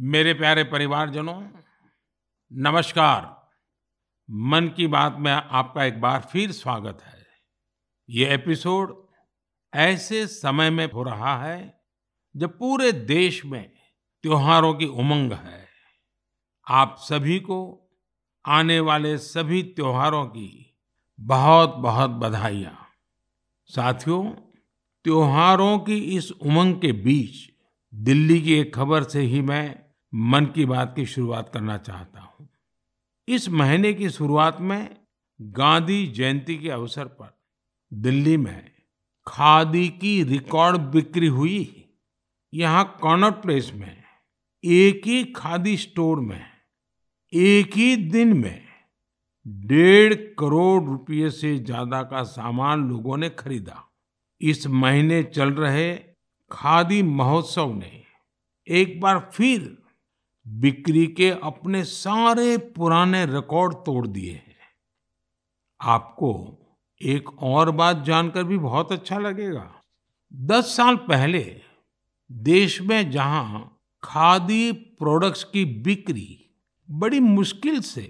मेरे प्यारे परिवारजनों, नमस्कार। मन की बात में आपका एक बार फिर स्वागत है। ये एपिसोड ऐसे समय में हो रहा है जब पूरे देश में त्योहारों की उमंग है। आप सभी को आने वाले सभी त्योहारों की बहुत-बहुत बधाइयाँ। साथियों, त्योहारों की इस उमंग के बीच दिल्ली की एक खबर से ही मैं मन की बात की शुरुआत करना चाहता हूँ। इस महीने की शुरुआत में गांधी जयंती के अवसर पर दिल्ली में खादी की रिकॉर्ड बिक्री हुई। यहाँ कॉनॉट प्लेस में, एक ही खादी स्टोर में, एक ही दिन में डेढ़ करोड़ रुपये से ज़्यादा का सामान लोगों ने खरीदा। इस महीने चल रहे खादी महोत्सव ने एक बार फिर बिक्री के अपने सारे पुराने रिकॉर्ड तोड़ दिए हैं। आपको एक और बात जानकर भी बहुत अच्छा लगेगा। दस साल पहले देश में जहाँ खादी प्रोडक्ट्स की बिक्री बड़ी मुश्किल से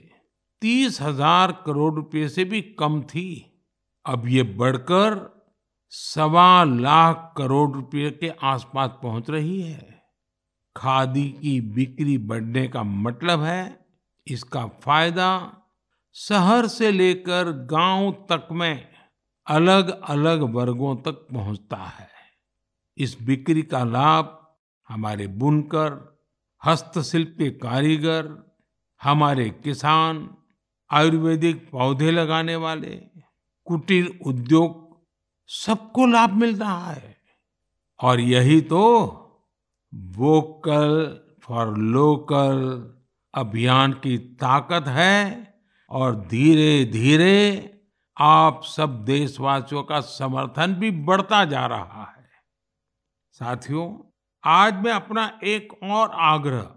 तीस हज़ार करोड़ रुपए से भी कम थी, अब ये बढ़कर सवा लाख करोड़ रुपए के आसपास पहुँच रही है। खादी की बिक्री बढ़ने का मतलब है, इसका फ़ायदा शहर से लेकर गाँव तक में अलग-अलग वर्गों तक पहुँचता है। इस बिक्री का लाभ हमारे बुनकर, हस्तशिल्प के कारीगर, हमारे किसान, आयुर्वेदिक पौधे लगाने वाले, कुटीर उद्योग, सबको लाभ मिल रहा है। और यही तो वोकल फॉर लोकल अभियान की ताकत है और धीरे धीरे आप सब देशवासियों का समर्थन भी बढ़ता जा रहा है। साथियों, आज मैं अपना एक और आग्रह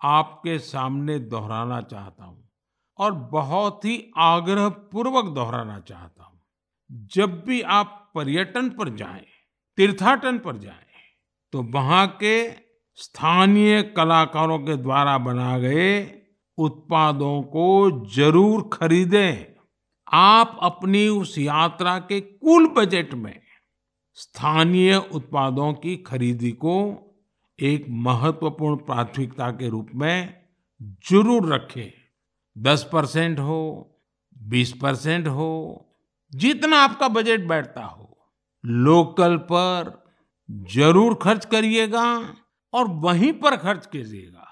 आपके सामने दोहराना चाहता हूँ और बहुत ही आग्रह पूर्वक दोहराना चाहता हूँ। जब भी आप पर्यटन पर जाएँ, तीर्थाटन पर जाएँ तो वहाँ के स्थानीय कलाकारों के द्वारा बना गए उत्पादों को ज़रूर खरीदें। आप अपनी उस यात्रा के कुल बजट में स्थानीय उत्पादों की खरीदी को एक महत्वपूर्ण प्राथमिकता के रूप में ज़रूर रखें। दस परसेंट हो, बीस परसेंट हो, जितना आपका बजट बैठता हो, लोकल पर ज़रूर खर्च करिएगा और वहीं पर खर्च कीजिएगा।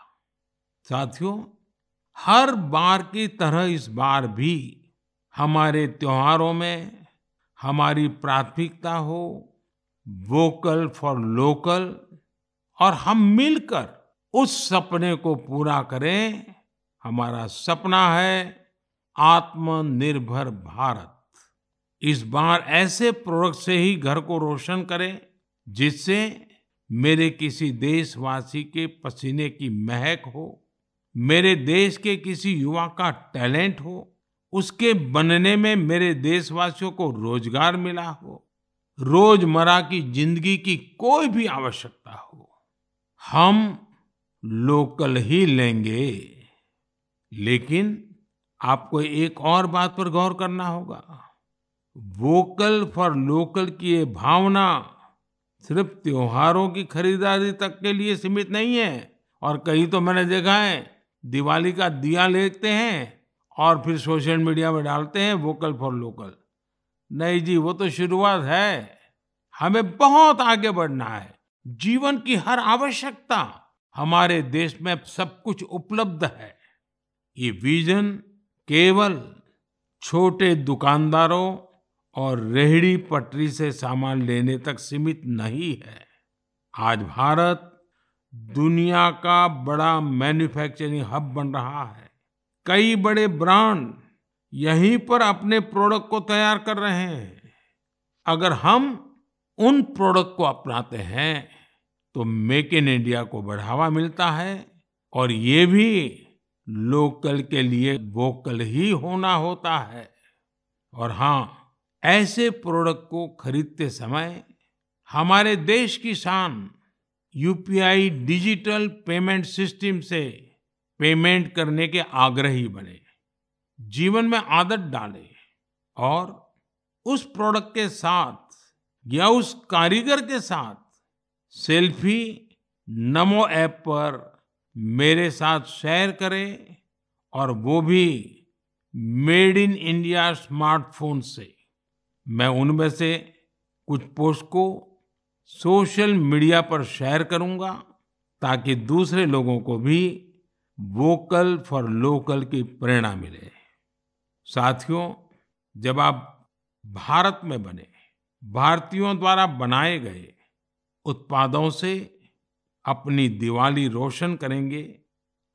साथियों, हर बार की तरह इस बार भी हमारे त्योहारों में हमारी प्राथमिकता हो, वोकल फॉर लोकल, और हम मिलकर उस सपने को पूरा करें। हमारा सपना है आत्मनिर्भर भारत। इस बार ऐसे प्रोडक्ट से ही घर को रोशन करें। जिससे मेरे किसी देशवासी के पसीने की महक हो, मेरे देश के किसी युवा का टैलेंट हो, उसके बनने में मेरे देशवासियों को रोज़गार मिला हो, रोज़मर्रा की ज़िंदगी की कोई भी आवश्यकता हो, हम लोकल ही लेंगे। लेकिन आपको एक और बात पर गौर करना होगा। वोकल फॉर लोकल की ये भावना सिर्फ़ त्योहारों की खरीदारी तक के लिए सीमित नहीं है। और कहीं तो मैंने देखा है, दिवाली का दिया लेते हैं और फिर सोशल मीडिया में डालते हैं वोकल फॉर लोकल। नहीं जी, वो तो शुरुआत है। हमें बहुत आगे बढ़ना है। जीवन की हर आवश्यकता हमारे देश में सब कुछ उपलब्ध है। ये विजन केवल छोटे दुकानदारों और रेहड़ी पटरी से सामान लेने तक सीमित नहीं है। आज भारत दुनिया का बड़ा मैन्युफैक्चरिंग हब बन रहा है। कई बड़े ब्रांड यहीं पर अपने प्रोडक्ट को तैयार कर रहे हैं। अगर हम उन प्रोडक्ट को अपनाते हैं तो मेक इन इंडिया को बढ़ावा मिलता है और ये भी लोकल के लिए वोकल ही होना होता है। और हाँ ऐसे प्रोडक्ट को खरीदते समय हमारे देश की शान उपी डिजिटल पेमेंट सिस्टम से पेमेंट करने के आग्रही बने, जीवन में आदत डाले और उस प्रोडक्ट के साथ या उस कारीगर के साथ सेल्फी नमो ऐप पर मेरे साथ शेयर करें और वो भी मेड इन इंडिया स्मार्टफ़ोन से। मैं उनमें से कुछ पोस्ट को सोशल मीडिया पर शेयर करूँगा ताकि दूसरे लोगों को भी वोकल फॉर लोकल की प्रेरणा मिले। साथियों, जब आप भारत में बने, भारतीयों द्वारा बनाए गए उत्पादों से अपनी दिवाली रोशन करेंगे,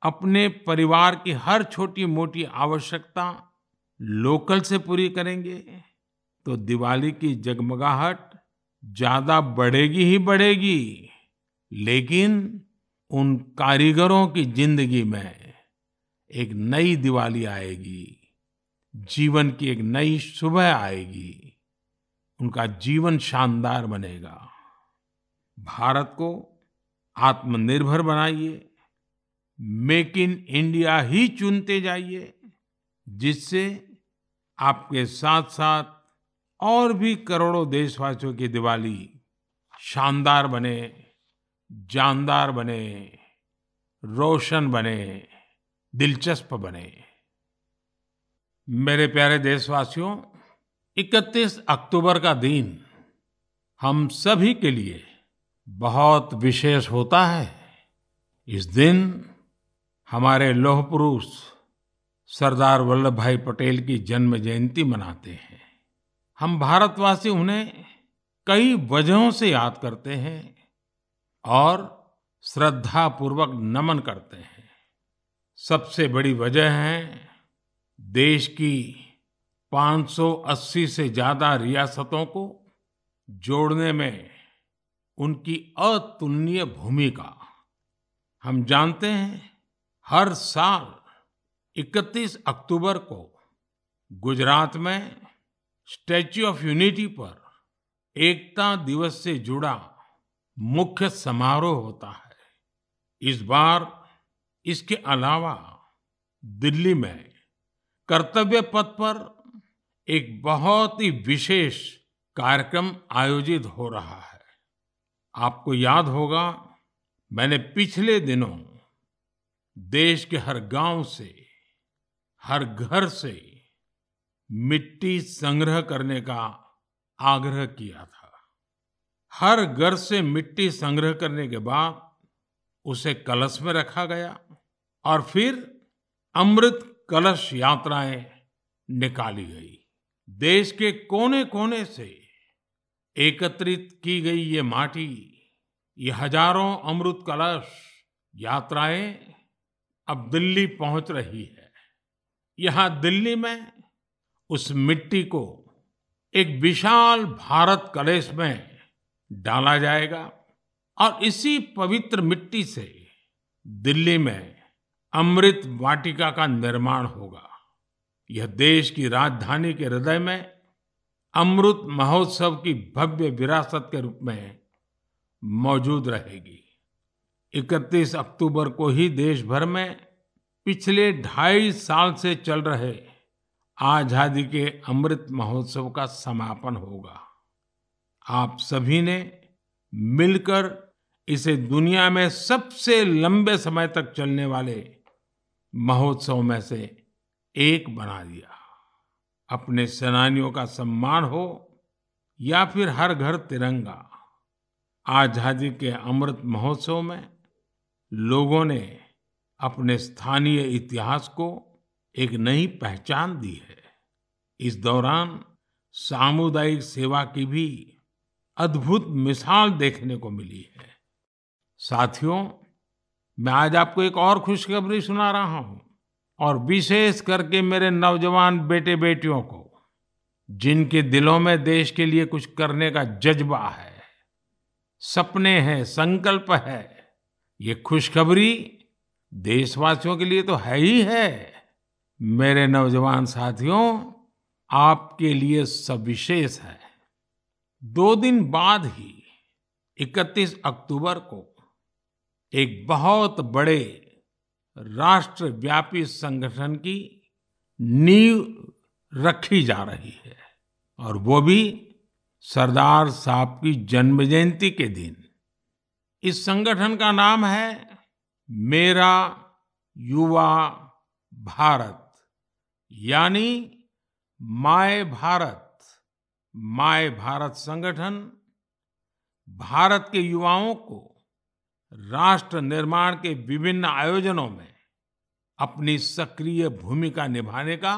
अपने परिवार की हर छोटी मोटी आवश्यकता लोकल से पूरी करेंगे तो दिवाली की जगमगाहट ज़्यादा बढ़ेगी ही बढ़ेगी, लेकिन उन कारीगरों की ज़िंदगी में एक नई दिवाली आएगी, जीवन की एक नई सुबह आएगी, उनका जीवन शानदार बनेगा। भारत को आत्मनिर्भर बनाइए, मेक इन इंडिया ही चुनते जाइए, जिससे आपके साथ साथ और भी करोड़ों देशवासियों की दिवाली शानदार बने, जानदार बने, रोशन बने, दिलचस्प बने। मेरे प्यारे देशवासियों 31 अक्टूबर का दिन हम सभी के लिए बहुत विशेष होता है। इस दिन हमारे लौह पुरुष सरदार वल्लभ भाई पटेल की जन्म जयंती मनाते हैं। हम भारतवासी उन्हें कई वजहों से याद करते हैं और श्रद्धापूर्वक नमन करते हैं। सबसे बड़ी वजह है देश की 580 से ज़्यादा रियासतों को जोड़ने में उनकी अतुलनीय भूमिका। हम जानते हैं हर साल 31 अक्टूबर को गुजरात में स्टैच्यू ऑफ़ यूनिटी पर एकता दिवस से जुड़ा मुख्य समारोह होता है। इस बार इसके अलावा दिल्ली में कर्तव्य पथ पर एक बहुत ही विशेष कार्यक्रम आयोजित हो रहा है। आपको याद होगा, मैंने पिछले दिनों देश के हर गाँव से, हर घर से मिट्टी संग्रह करने का आग्रह किया था। हर घर से मिट्टी संग्रह करने के बाद उसे कलश में रखा गया और फिर अमृत कलश यात्राएँ निकाली गई। देश के कोने कोने से एकत्रित की गई ये माटी, ये हज़ारों अमृत कलश यात्राएँ अब दिल्ली पहुँच रही है। यहाँ दिल्ली में उस मिट्टी को एक विशाल भारत कलेश में डाला जाएगा और इसी पवित्र मिट्टी से दिल्ली में अमृत वाटिका का निर्माण होगा। यह देश की राजधानी के हृदय में अमृत महोत्सव की भव्य विरासत के रूप में मौजूद रहेगी। 31 अक्टूबर को ही देश भर में पिछले ढाई साल से चल रहे आज़ादी के अमृत महोत्सव का समापन होगा। आप सभी ने मिलकर इसे दुनिया में सबसे लंबे समय तक चलने वाले महोत्सव में से एक बना दिया। अपने सेनानियों का सम्मान हो या फिर हर घर तिरंगा। आज़ादी के अमृत महोत्सव में लोगों ने अपने स्थानीय इतिहास को एक नई पहचान दी है। इस दौरान सामुदायिक सेवा की भी अद्भुत मिसाल देखने को मिली है। साथियों, मैं आज आपको एक और खुशखबरी सुना रहा हूँ और विशेष करके मेरे नौजवान बेटे बेटियों को, जिनके दिलों में देश के लिए कुछ करने का जज्बा है। सपने हैं, संकल्प है। ये खुशखबरी देशवासियों के लिए तो है ही है। मेरे नौजवान साथियों, आपके लिए सब विशेष है। दो दिन बाद ही 31 अक्टूबर को, एक बहुत बड़े राष्ट्रव्यापी संगठन की नींव रखी जा रही है, और वो भी सरदार साहब की जन्म जयंती के दिन। इस संगठन का नाम है मेरा युवा भारत। यानी माय भारत माय भारत संगठन भारत के युवाओं को राष्ट्र निर्माण के विभिन्न आयोजनों में अपनी सक्रिय भूमिका निभाने का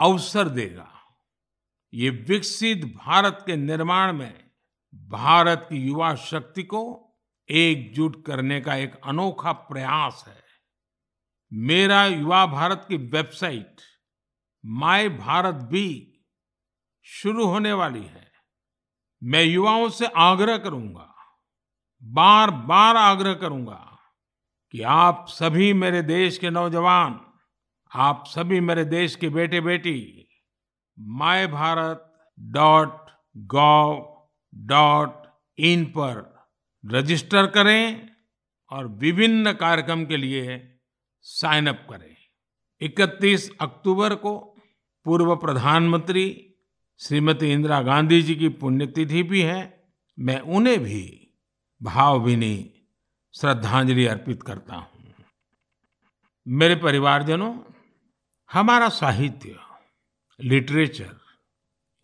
अवसर देगा। ये विकसित भारत के निर्माण में भारत की युवा शक्ति को एकजुट करने का एक अनोखा प्रयास है। मेरा युवा भारत की वेबसाइट माय भारत भी शुरू होने वाली है। मैं युवाओं से आग्रह करूँगा बार बार आग्रह करूँगा कि आप सभी मेरे देश के नौजवान, आप सभी मेरे देश के बेटे बेटी my Bharat dot gov dot in पर रजिस्टर करें और विभिन्न कार्यक्रम के लिए साइन अप करें। 31 अक्टूबर को पूर्व प्रधानमंत्री श्रीमती इंदिरा गांधी जी की पुण्यतिथि भी है। मैं उन्हें भी भावभीनी श्रद्धांजलि अर्पित करता हूँ। मेरे परिवारजनों, हमारा साहित्य, लिटरेचर,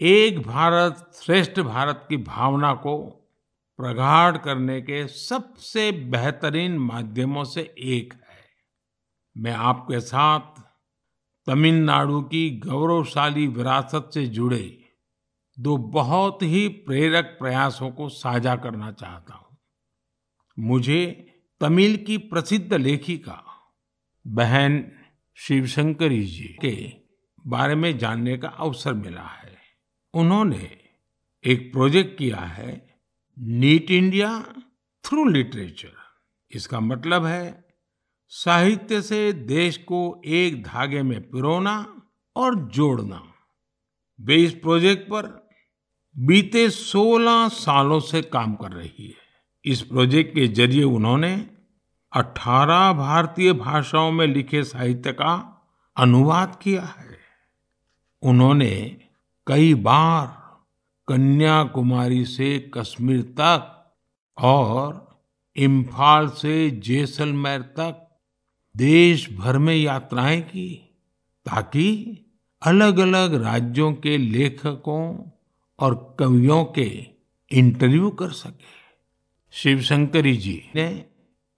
एक भारत श्रेष्ठ भारत की भावना को प्रगाढ़ करने के सबसे बेहतरीन माध्यमों से एक है। मैं आपके साथ तमिलनाडु की गौरवशाली विरासत से जुड़े दो बहुत ही प्रेरक प्रयासों को साझा करना चाहता हूँ। मुझे तमिल की प्रसिद्ध लेखिका बहन शिवशंकरी जी के बारे में जानने का अवसर मिला है। उन्होंने एक प्रोजेक्ट किया है नीट इंडिया थ्रू लिटरेचर। इसका मतलब है साहित्य से देश को एक धागे में पिरोना और जोड़ना। वे इस प्रोजेक्ट पर बीते 16 सालों से काम कर रही है। इस प्रोजेक्ट के ज़रिए उन्होंने 18 भारतीय भाषाओं में लिखे साहित्य का अनुवाद किया है। उन्होंने कई बार कन्याकुमारी से कश्मीर तक और इम्फाल से जैसलमेर तक देश भर में यात्राएँ की ताकि अलग-अलग राज्यों के लेखकों और कवियों के इंटरव्यू कर सके। शिवशंकरी जी ने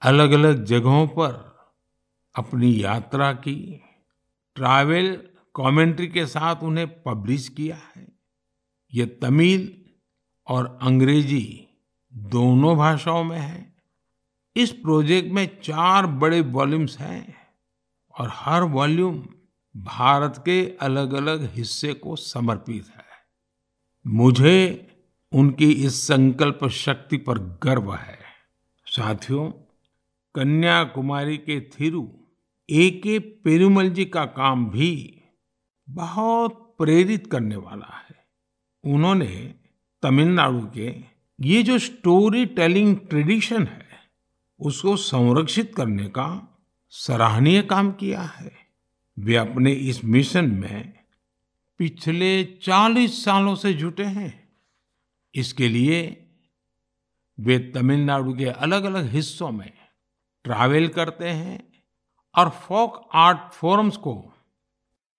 अलग-अलग जगहों पर अपनी यात्रा की, ट्रैवल कमेंट्री के साथ उन्हें पब्लिश किया है। ये तमिल और अंग्रेज़ी दोनों भाषाओं में है। इस प्रोजेक्ट में चार बड़े वॉल्यूम्स हैं और हर वॉल्यूम भारत के अलग-अलग हिस्से को समर्पित है। मुझे उनकी इस संकल्प शक्ति पर गर्व है। साथियों, कन्याकुमारी के थिरु ए के पेरुमल जी का काम भी बहुत प्रेरित करने वाला है। उन्होंने तमिलनाडु के ये जो स्टोरी टेलिंग ट्रेडिशन है उसको संरक्षित करने का सराहनीय काम किया है। वे अपने इस मिशन में पिछले 40 सालों से जुटे हैं। इसके लिए वे तमिलनाडु के अलग-अलग हिस्सों में ट्रैवल करते हैं और फोक आर्ट फोरम्स को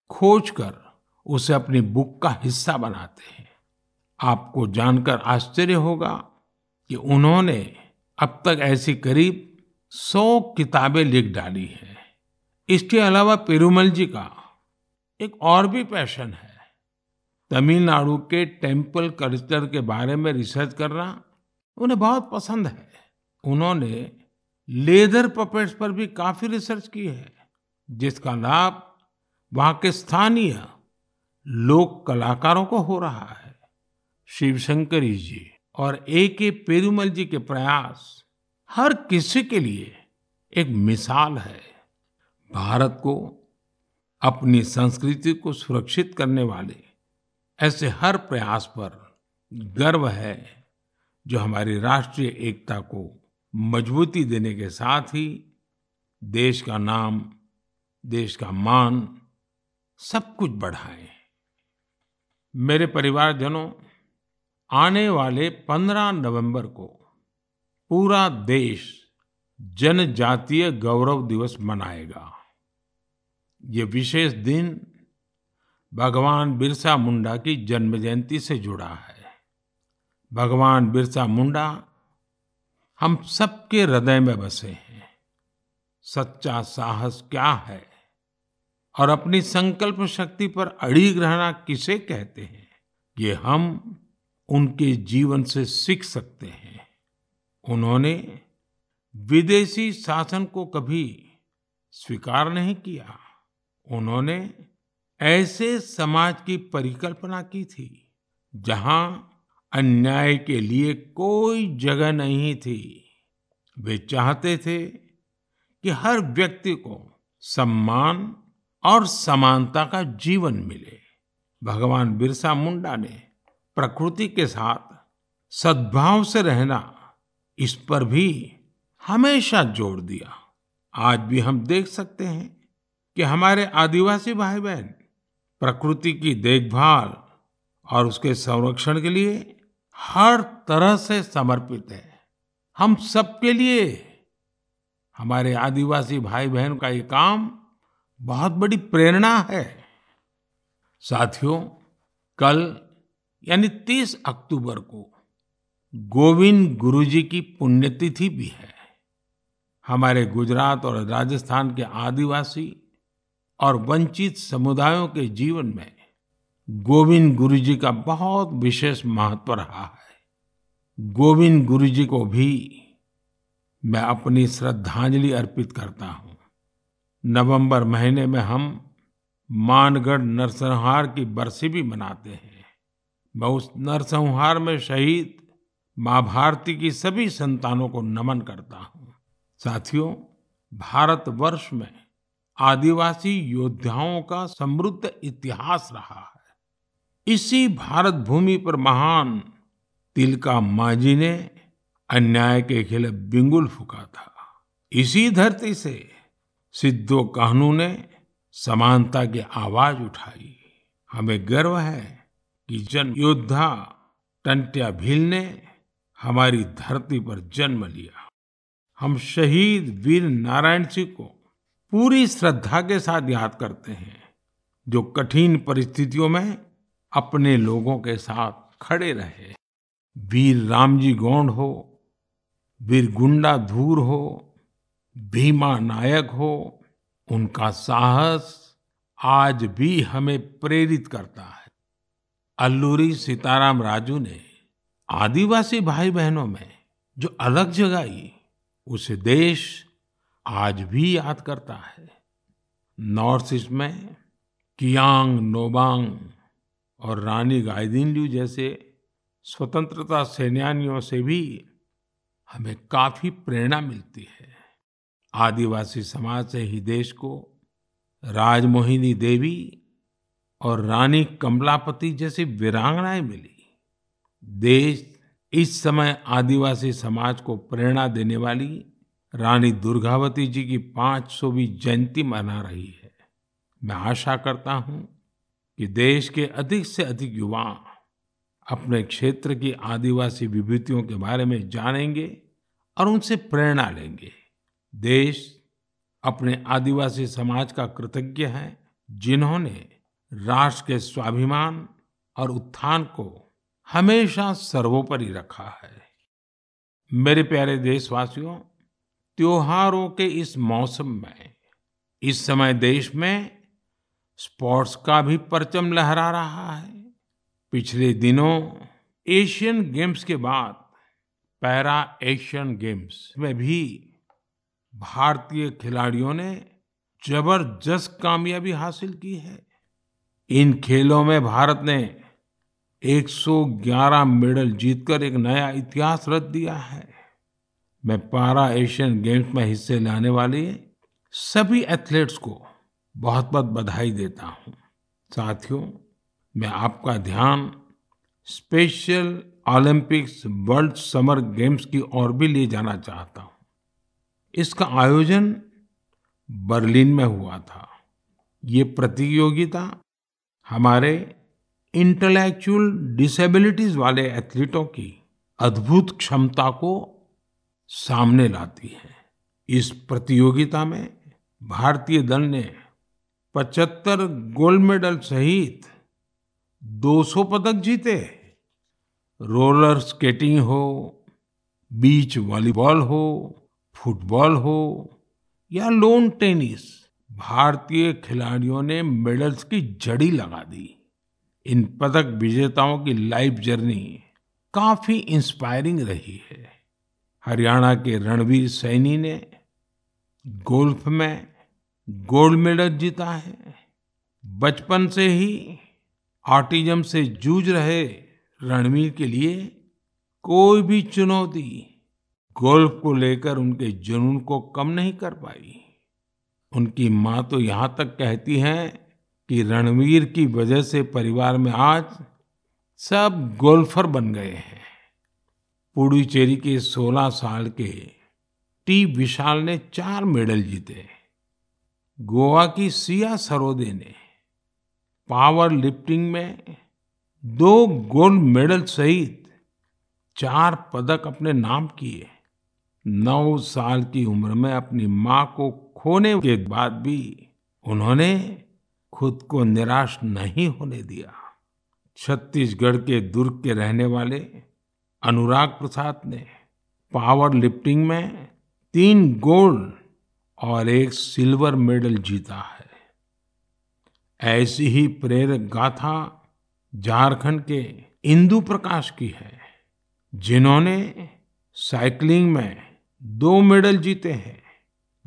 खोजकर उसे अपनी बुक का हिस्सा बनाते हैं। आपको जानकर आश्चर्य होगा कि उन्होंने अब तक ऐसी करीब 100 किताबें लिख डाली हैं। इसके अलावा पेरुमल जी का एक और भी पैशन है। तमिलनाडु के टेंपल कल्चर के बारे में रिसर्च करना उन्हें बहुत पसंद है। उन्होंने लेदर पपेट्स पर भी काफ़ी रिसर्च की है, जिसका लाभ वहाँ के स्थानीय लोक कलाकारों को हो रहा है। शिवशंकरी जी। और ए के पेरूमल जी के प्रयास हर किसी के लिए एक मिसाल है। भारत को अपनी संस्कृति को सुरक्षित करने वाले ऐसे हर प्रयास पर गर्व है जो हमारी राष्ट्रीय एकता को मजबूती देने के साथ ही देश का नाम, देश का मान सब कुछ बढ़ाए। मेरे परिवारजनों आने वाले 15 नवंबर को पूरा देश जनजातीय गौरव दिवस मनाएगा। ये विशेष दिन भगवान बिरसा मुंडा की जन्म जयंती से जुड़ा है। भगवान बिरसा मुंडा हम सबके हृदय में बसे हैं। सच्चा साहस क्या है और अपनी संकल्प शक्ति पर अड़िग रहना किसे कहते हैं? ये हम उनके जीवन से सीख सकते हैं। उन्होंने विदेशी शासन को कभी स्वीकार नहीं किया। उन्होंने ऐसे समाज की परिकल्पना की थी, जहाँ अन्याय के लिए कोई जगह नहीं थी। वे चाहते थे कि हर व्यक्ति को सम्मान और समानता का जीवन मिले। भगवान बिरसा मुंडा ने प्रकृति के साथ सद्भाव से रहना इस पर भी हमेशा ज़ोर दिया। आज भी हम देख सकते हैं कि हमारे आदिवासी भाई बहन प्रकृति की देखभाल और उसके संरक्षण के लिए हर तरह से समर्पित है। हम सबके लिए हमारे आदिवासी भाई बहन का ये काम बहुत बड़ी प्रेरणा है। साथियों, कल यानी 30 अक्टूबर को गोविंद गुरु जी की पुण्यतिथि भी है। हमारे गुजरात और राजस्थान के आदिवासी और वंचित समुदायों के जीवन में गोविंद गुरु जी का बहुत विशेष महत्व रहा है। गोविंद गुरु जी को भी मैं अपनी श्रद्धांजलि अर्पित करता हूँ। नवंबर महीने में हम मानगढ़ नरसंहार की बरसी भी मनाते हैं। मैं उस नरसंहार में शहीद माँ भारती की सभी संतानों को नमन करता हूँ। साथियों भारत वर्ष में आदिवासी योद्धाओं का समृद्ध इतिहास रहा है। इसी भारत भूमि पर महान तिलका मांझी ने अन्याय के खिलाफ बिंगुल फूका था। इसी धरती से सिद्धो कान्हू ने समानता की आवाज़ उठाई। हमें गर्व है कि जन योद्धा टंट्या भील ने हमारी धरती पर जन्म लिया। हम शहीद वीर नारायण सिंह को पूरी श्रद्धा के साथ याद करते हैं, जो कठिन परिस्थितियों में अपने लोगों के साथ खड़े रहे। वीर रामजी गौंड हो, वीर गुंडा धूर हो, भीमा नायक हो, उनका साहस आज भी हमें प्रेरित करता है। अल्लूरी सीताराम राजू ने आदिवासी भाई बहनों में जो अलग जगाई, उसे देश आज भी याद करता है। नॉर्थ ईस्ट में कियांग, नोबांग और रानी गाइदिनल्यू जैसे स्वतंत्रता सेनानियों से भी हमें काफ़ी प्रेरणा मिलती है। आदिवासी समाज से ही देश को राजमोहिनी देवी और रानी कमलापति जैसी वीरांगनाएँ मिली। देश इस समय आदिवासी समाज को प्रेरणा देने वाली रानी दुर्गावती जी की 500वीं जयंती मना रही है। मैं आशा करता हूँ कि देश के अधिक से अधिक युवा अपने क्षेत्र की आदिवासी विभूतियों के बारे में जानेंगे और उनसे प्रेरणा लेंगे। देश अपने आदिवासी समाज का कृतज्ञ है, जिन्होंने राष्ट्र के स्वाभिमान और उत्थान को हमेशा सर्वोपरि रखा है। मेरे प्यारे देशवासियों, त्योहारों के इस मौसम में, इस समय देश में स्पोर्ट्स का भी परचम लहरा रहा है। पिछले दिनों एशियन गेम्स के बाद, पैरा एशियन गेम्स में भी भारतीय खिलाड़ियों ने ज़बरदस्त कामयाबी हासिल की है। इन खेलों में भारत ने 111 मेडल जीतकर एक नया इतिहास रच दिया है। मैं पारा एशियन गेम्स में हिस्से लेने वाले सभी एथलीट्स को बहुत बहुत बधाई देता हूँ। साथियों, मैं आपका ध्यान special Olympics world summer games की ओर भी ले जाना चाहता हूँ। इसका आयोजन बर्लिन में हुआ था। ये प्रतियोगिता हमारे इंटेलेक्चुअल डिसेबिलिटीज वाले एथलीटों की अद्भुत क्षमता को सामने लाती है। इस प्रतियोगिता में भारतीय दल ने 75 गोल्ड मेडल सहित 200 पदक जीते। रोलर स्केटिंग हो, बीच वॉलीबॉल हो, फुटबॉल हो या लोन टेनिस भारतीय खिलाड़ियों ने मेडल्स की जड़ी लगा दी। इन पदक विजेताओं की लाइफ जर्नी काफ़ी इंस्पायरिंग रही है। हरियाणा के रणवीर सैनी ने गोल्फ में गोल्ड मेडल जीता है। बचपन से ही ऑटिज्म से जूझ रहे रणवीर के लिए कोई भी चुनौती गोल्फ को लेकर उनके जुनून को कम नहीं कर पाई। उनकी माँ तो यहाँ तक कहती हैं कि रणवीर की वजह से परिवार में आज सब गोल्फर बन गए हैं। पुडुचेरी के 16 साल के टी विशाल ने चार मेडल जीते। गोवा की सिया सरोदे ने पावर लिफ्टिंग में दो गोल्ड मेडल सहित चार पदक अपने नाम किए। नौ साल की उम्र में अपनी माँ को खोने के बाद भी उन्होंने खुद को निराश नहीं होने दिया। छत्तीसगढ़ के दुर्ग के रहने वाले अनुराग प्रसाद ने पावर लिफ्टिंग में तीन गोल्ड और एक सिल्वर मेडल जीता है। ऐसी ही प्रेरक गाथा झारखंड के इंदु प्रकाश की है, जिन्होंने साइकिलिंग में दो मेडल जीते हैं।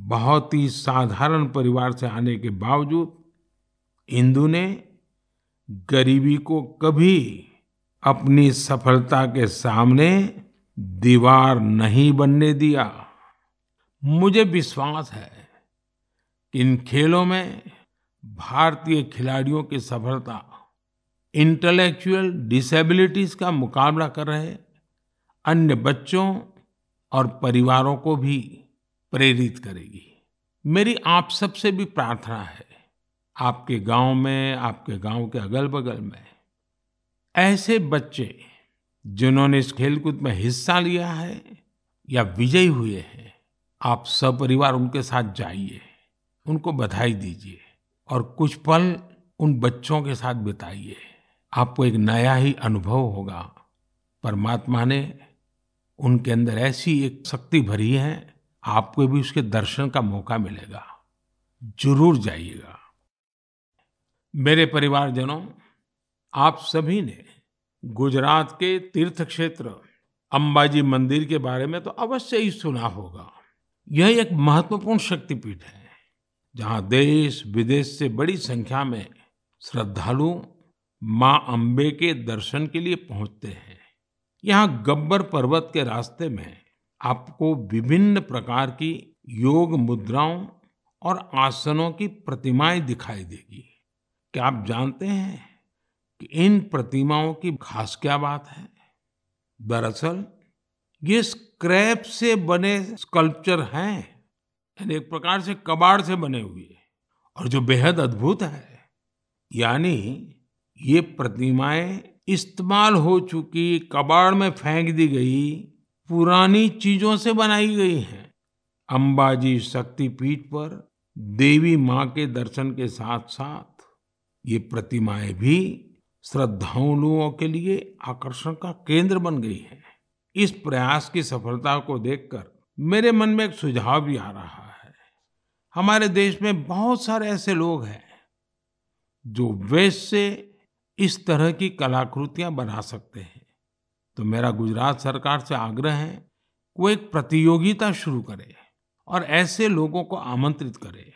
बहुत ही साधारण परिवार से आने के बावजूद इंदु ने गरीबी को कभी अपनी सफलता के सामने दीवार नहीं बनने दिया। मुझे विश्वास है कि इन खेलों में भारतीय खिलाड़ियों की सफलता इंटेलेक्चुअल डिसेबिलिटीज का मुकाबला कर रहे अन्य बच्चों और परिवारों को भी प्रेरित करेगी। मेरी आप सबसे भी प्रार्थना है, आपके गाँव में, आपके गाँव के अगल बगल में, ऐसे बच्चे जिन्होंने इस खेलकूद में हिस्सा लिया है या विजयी हुए हैं, आप सपरिवार उनके साथ जाइए, उनको बधाई दीजिए और कुछ पल उन बच्चों के साथ बिताइए। आपको एक नया ही अनुभव होगा। परमात्मा ने उनके अंदर ऐसी एक शक्ति भरी है आपको भी उसके दर्शन का मौका मिलेगा। ज़रूर जाइएगा। मेरे परिवारजनों, आप सभी ने गुजरात के तीर्थ क्षेत्र अंबाजी मंदिर के बारे में तो अवश्य ही सुना होगा। यह एक महत्वपूर्ण शक्तिपीठ है, जहाँ देश विदेश से बड़ी संख्या में श्रद्धालु माँ अंबे के दर्शन के लिए पहुँचते हैं। यहाँ गब्बर पर्वत के रास्ते में आपको विभिन्न प्रकार की योग मुद्राओं और आसनों की प्रतिमाएँ दिखाई देगी। क्या आप जानते हैं कि इन प्रतिमाओं की खास क्या बात है? दरअसल, ये स्क्रैप से बने स्कल्पचर हैं, यानी एक प्रकार से कबाड़ से बने हुए और जो बेहद अद्भुत है, यानी ये प्रतिमाएँ इस्तेमाल हो चुकी कबाड़ में फेंक दी गई पुरानी चीज़ों से बनाई गई हैं। अंबाजी शक्तिपीठ पर देवी माँ के दर्शन के साथ साथ ये प्रतिमाएँ भी श्रद्धालुओं के लिए आकर्षण का केंद्र बन गई है। इस प्रयास की सफलता को देखकर मेरे मन में एक सुझाव भी आ रहा है। हमारे देश में बहुत सारे ऐसे लोग हैं जो वेस्ट से इस तरह की कलाकृतियाँ बना सकते हैं। तो मेरा गुजरात सरकार से आग्रह है वो एक प्रतियोगिता शुरू करे और ऐसे लोगों को आमंत्रित करे।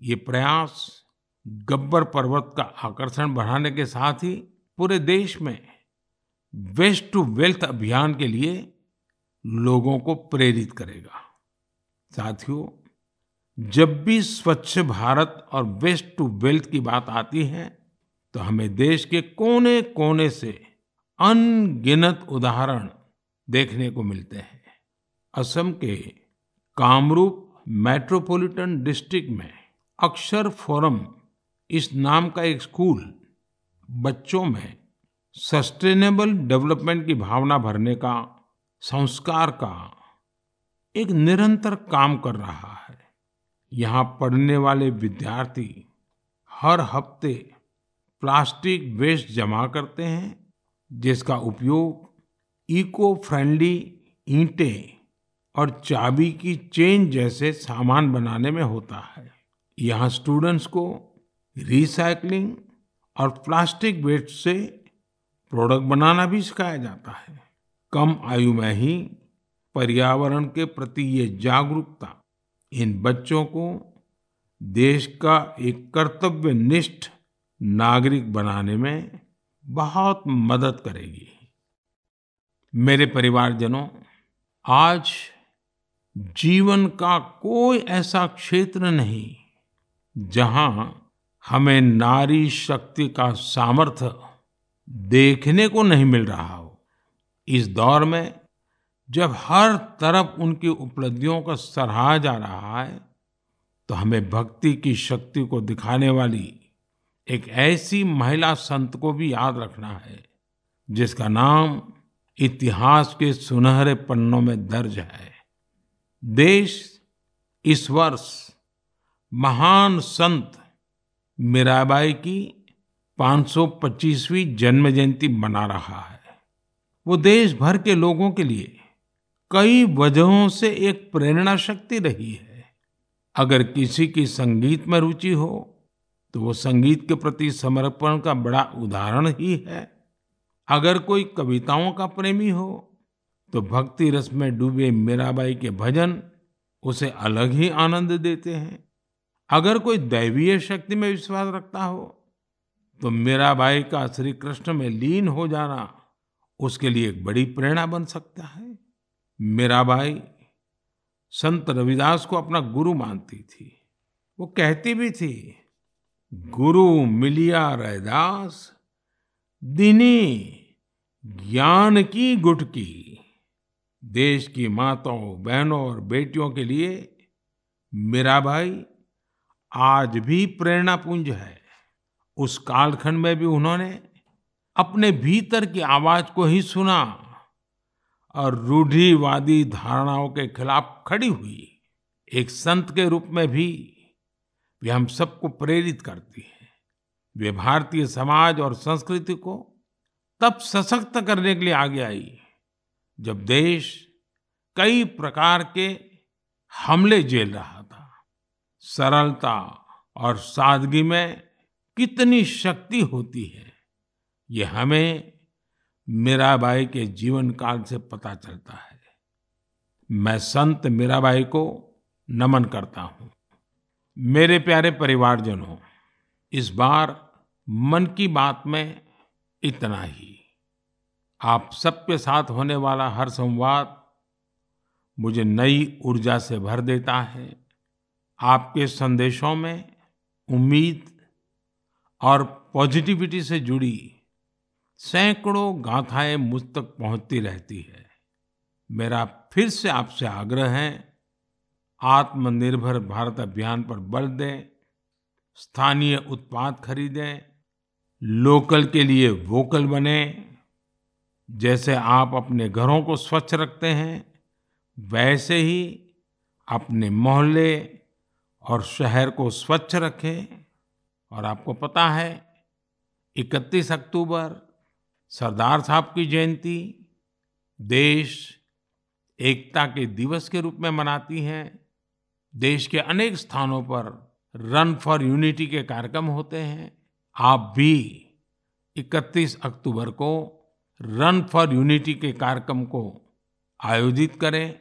ये प्रयास गब्बर पर्वत का आकर्षण बढ़ाने के साथ ही पूरे देश में वेस्ट टू वेल्थ अभियान के लिए लोगों को प्रेरित करेगा। साथियों, जब भी स्वच्छ भारत और वेस्ट टू वेल्थ की बात आती है तो हमें देश के कोने कोने से अनगिनत उदाहरण देखने को मिलते हैं। असम के कामरूप मेट्रोपॉलिटन डिस्ट्रिक्ट में अक्षर फोरम इस नाम का एक स्कूल बच्चों में सस्टेनेबल डेवलपमेंट की भावना भरने का, संस्कार का एक निरंतर काम कर रहा है। यहाँ पढ़ने वाले विद्यार्थी हर हफ़्ते प्लास्टिक वेस्ट जमा करते हैं जिसका उपयोग इको फ्रेंडली ईंटें और चाबी की चेन जैसे सामान बनाने में होता है। यहाँ स्टूडेंट्स को रिसाइकलिंग और प्लास्टिक वेस्ट से प्रोडक्ट बनाना भी सिखाया जाता है। कम आयु में ही पर्यावरण के प्रति ये जागरूकता इन बच्चों को देश का एक कर्तव्यनिष्ठ नागरिक बनाने में बहुत मदद करेगी। मेरे परिवारजनों, आज जीवन का कोई ऐसा क्षेत्र नहीं जहाँ हमें नारी शक्ति का सामर्थ्य देखने को नहीं मिल रहा हो। इस दौर में जब हर तरफ़ उनकी उपलब्धियों का सराहा जा रहा है तो हमें भक्ति की शक्ति को दिखाने वाली एक ऐसी महिला संत को भी याद रखना है, जिसका नाम इतिहास के सुनहरे पन्नों में दर्ज है। देश इस वर्ष महान संत मीराबाई की 525वीं जन्म जयंती मना रहा है। वो देश भर के लोगों के लिए कई वजहों से एक प्रेरणा शक्ति रही है। अगर किसी की संगीत में रुचि हो तो वो संगीत के प्रति समर्पण का बड़ा उदाहरण ही है। अगर कोई कविताओं का प्रेमी हो तो भक्ति रस में डूबे मीराबाई के भजन उसे अलग ही आनंद देते हैं। अगर कोई दैवीय शक्ति में विश्वास रखता हो तो मीराबाई का श्री कृष्ण में लीन हो जाना उसके लिए एक बड़ी प्रेरणा बन सकता है। मीराबाई संत रविदास को अपना गुरु मानती थी। वो कहती भी थी गुरु मिलिया रैदास, दिनी ज्ञान की गुटकी देश की माताओं, बहनों और बेटियों के लिए मीराबाई आज भी प्रेरणा पुंज है। उस कालखंड में भी उन्होंने अपने भीतर की आवाज़ को ही सुना और रूढ़िवादी धारणाओं के खिलाफ खड़ी हुई। एक संत के रूप में भी वे हम सबको प्रेरित करती है। वे भारतीय समाज और संस्कृति को तब सशक्त करने के लिए आगे आई, जब देश कई प्रकार के हमले झेल रहा था। सरलता और सादगी में कितनी शक्ति होती है, ये हमें मीराबाई के जीवन काल से पता चलता है। मैं संत मीराबाई को नमन करता हूँ। मेरे प्यारे परिवारजनों, इस बार मन की बात में इतना ही। आप सबके साथ होने वाला हर संवाद मुझे नई ऊर्जा से भर देता है। आपके संदेशों में उम्मीद और पॉजिटिविटी से जुड़ी सैकड़ों गाथाएँ मुझ तक पहुँचती रहती है। मेरा फिर से आपसे आग्रह है आत्मनिर्भर भारत अभियान पर बल दें, स्थानीय उत्पाद खरीदें, लोकल के लिए वोकल बने। जैसे आप अपने घरों को स्वच्छ रखते हैं, वैसे ही अपने मोहल्ले और शहर को स्वच्छ रखें। और आपको पता है 31 अक्टूबर, सरदार साहब की जयंती देश एकता के दिवस के रूप में मनाती है। देश के अनेक स्थानों पर रन फॉर यूनिटी के कार्यक्रम होते हैं। आप भी 31 अक्टूबर को रन फॉर यूनिटी के कार्यक्रम को आयोजित करें।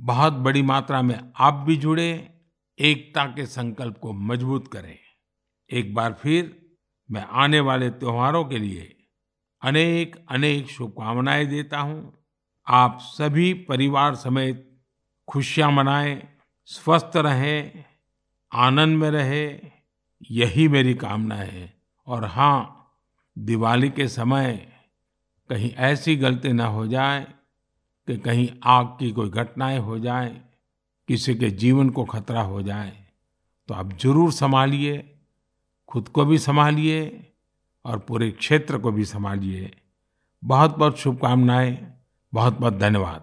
बहुत बड़ी मात्रा में आप भी जुड़े। एकता के संकल्प को मज़बूत करें। एक बार फिर मैं आने वाले त्योहारों के लिए अनेक अनेक शुभकामनाएँ देता हूँ। आप सभी परिवार समेत खुशियाँ मनाएँ। स्वस्थ रहें, आनंद में रहे, यही मेरी कामना है। और हाँ दिवाली के समय कहीं ऐसी गलती न हो जाए कि कहीं आग की कोई घटनाएँ हो जाएँ, किसी के जीवन को खतरा हो जाए तो आप ज़रूर संभालिए, खुद को भी संभालिए और पूरे क्षेत्र को भी संभालिए। बहुतबहुत शुभकामनाएँ बहुत बहुत धन्यवाद।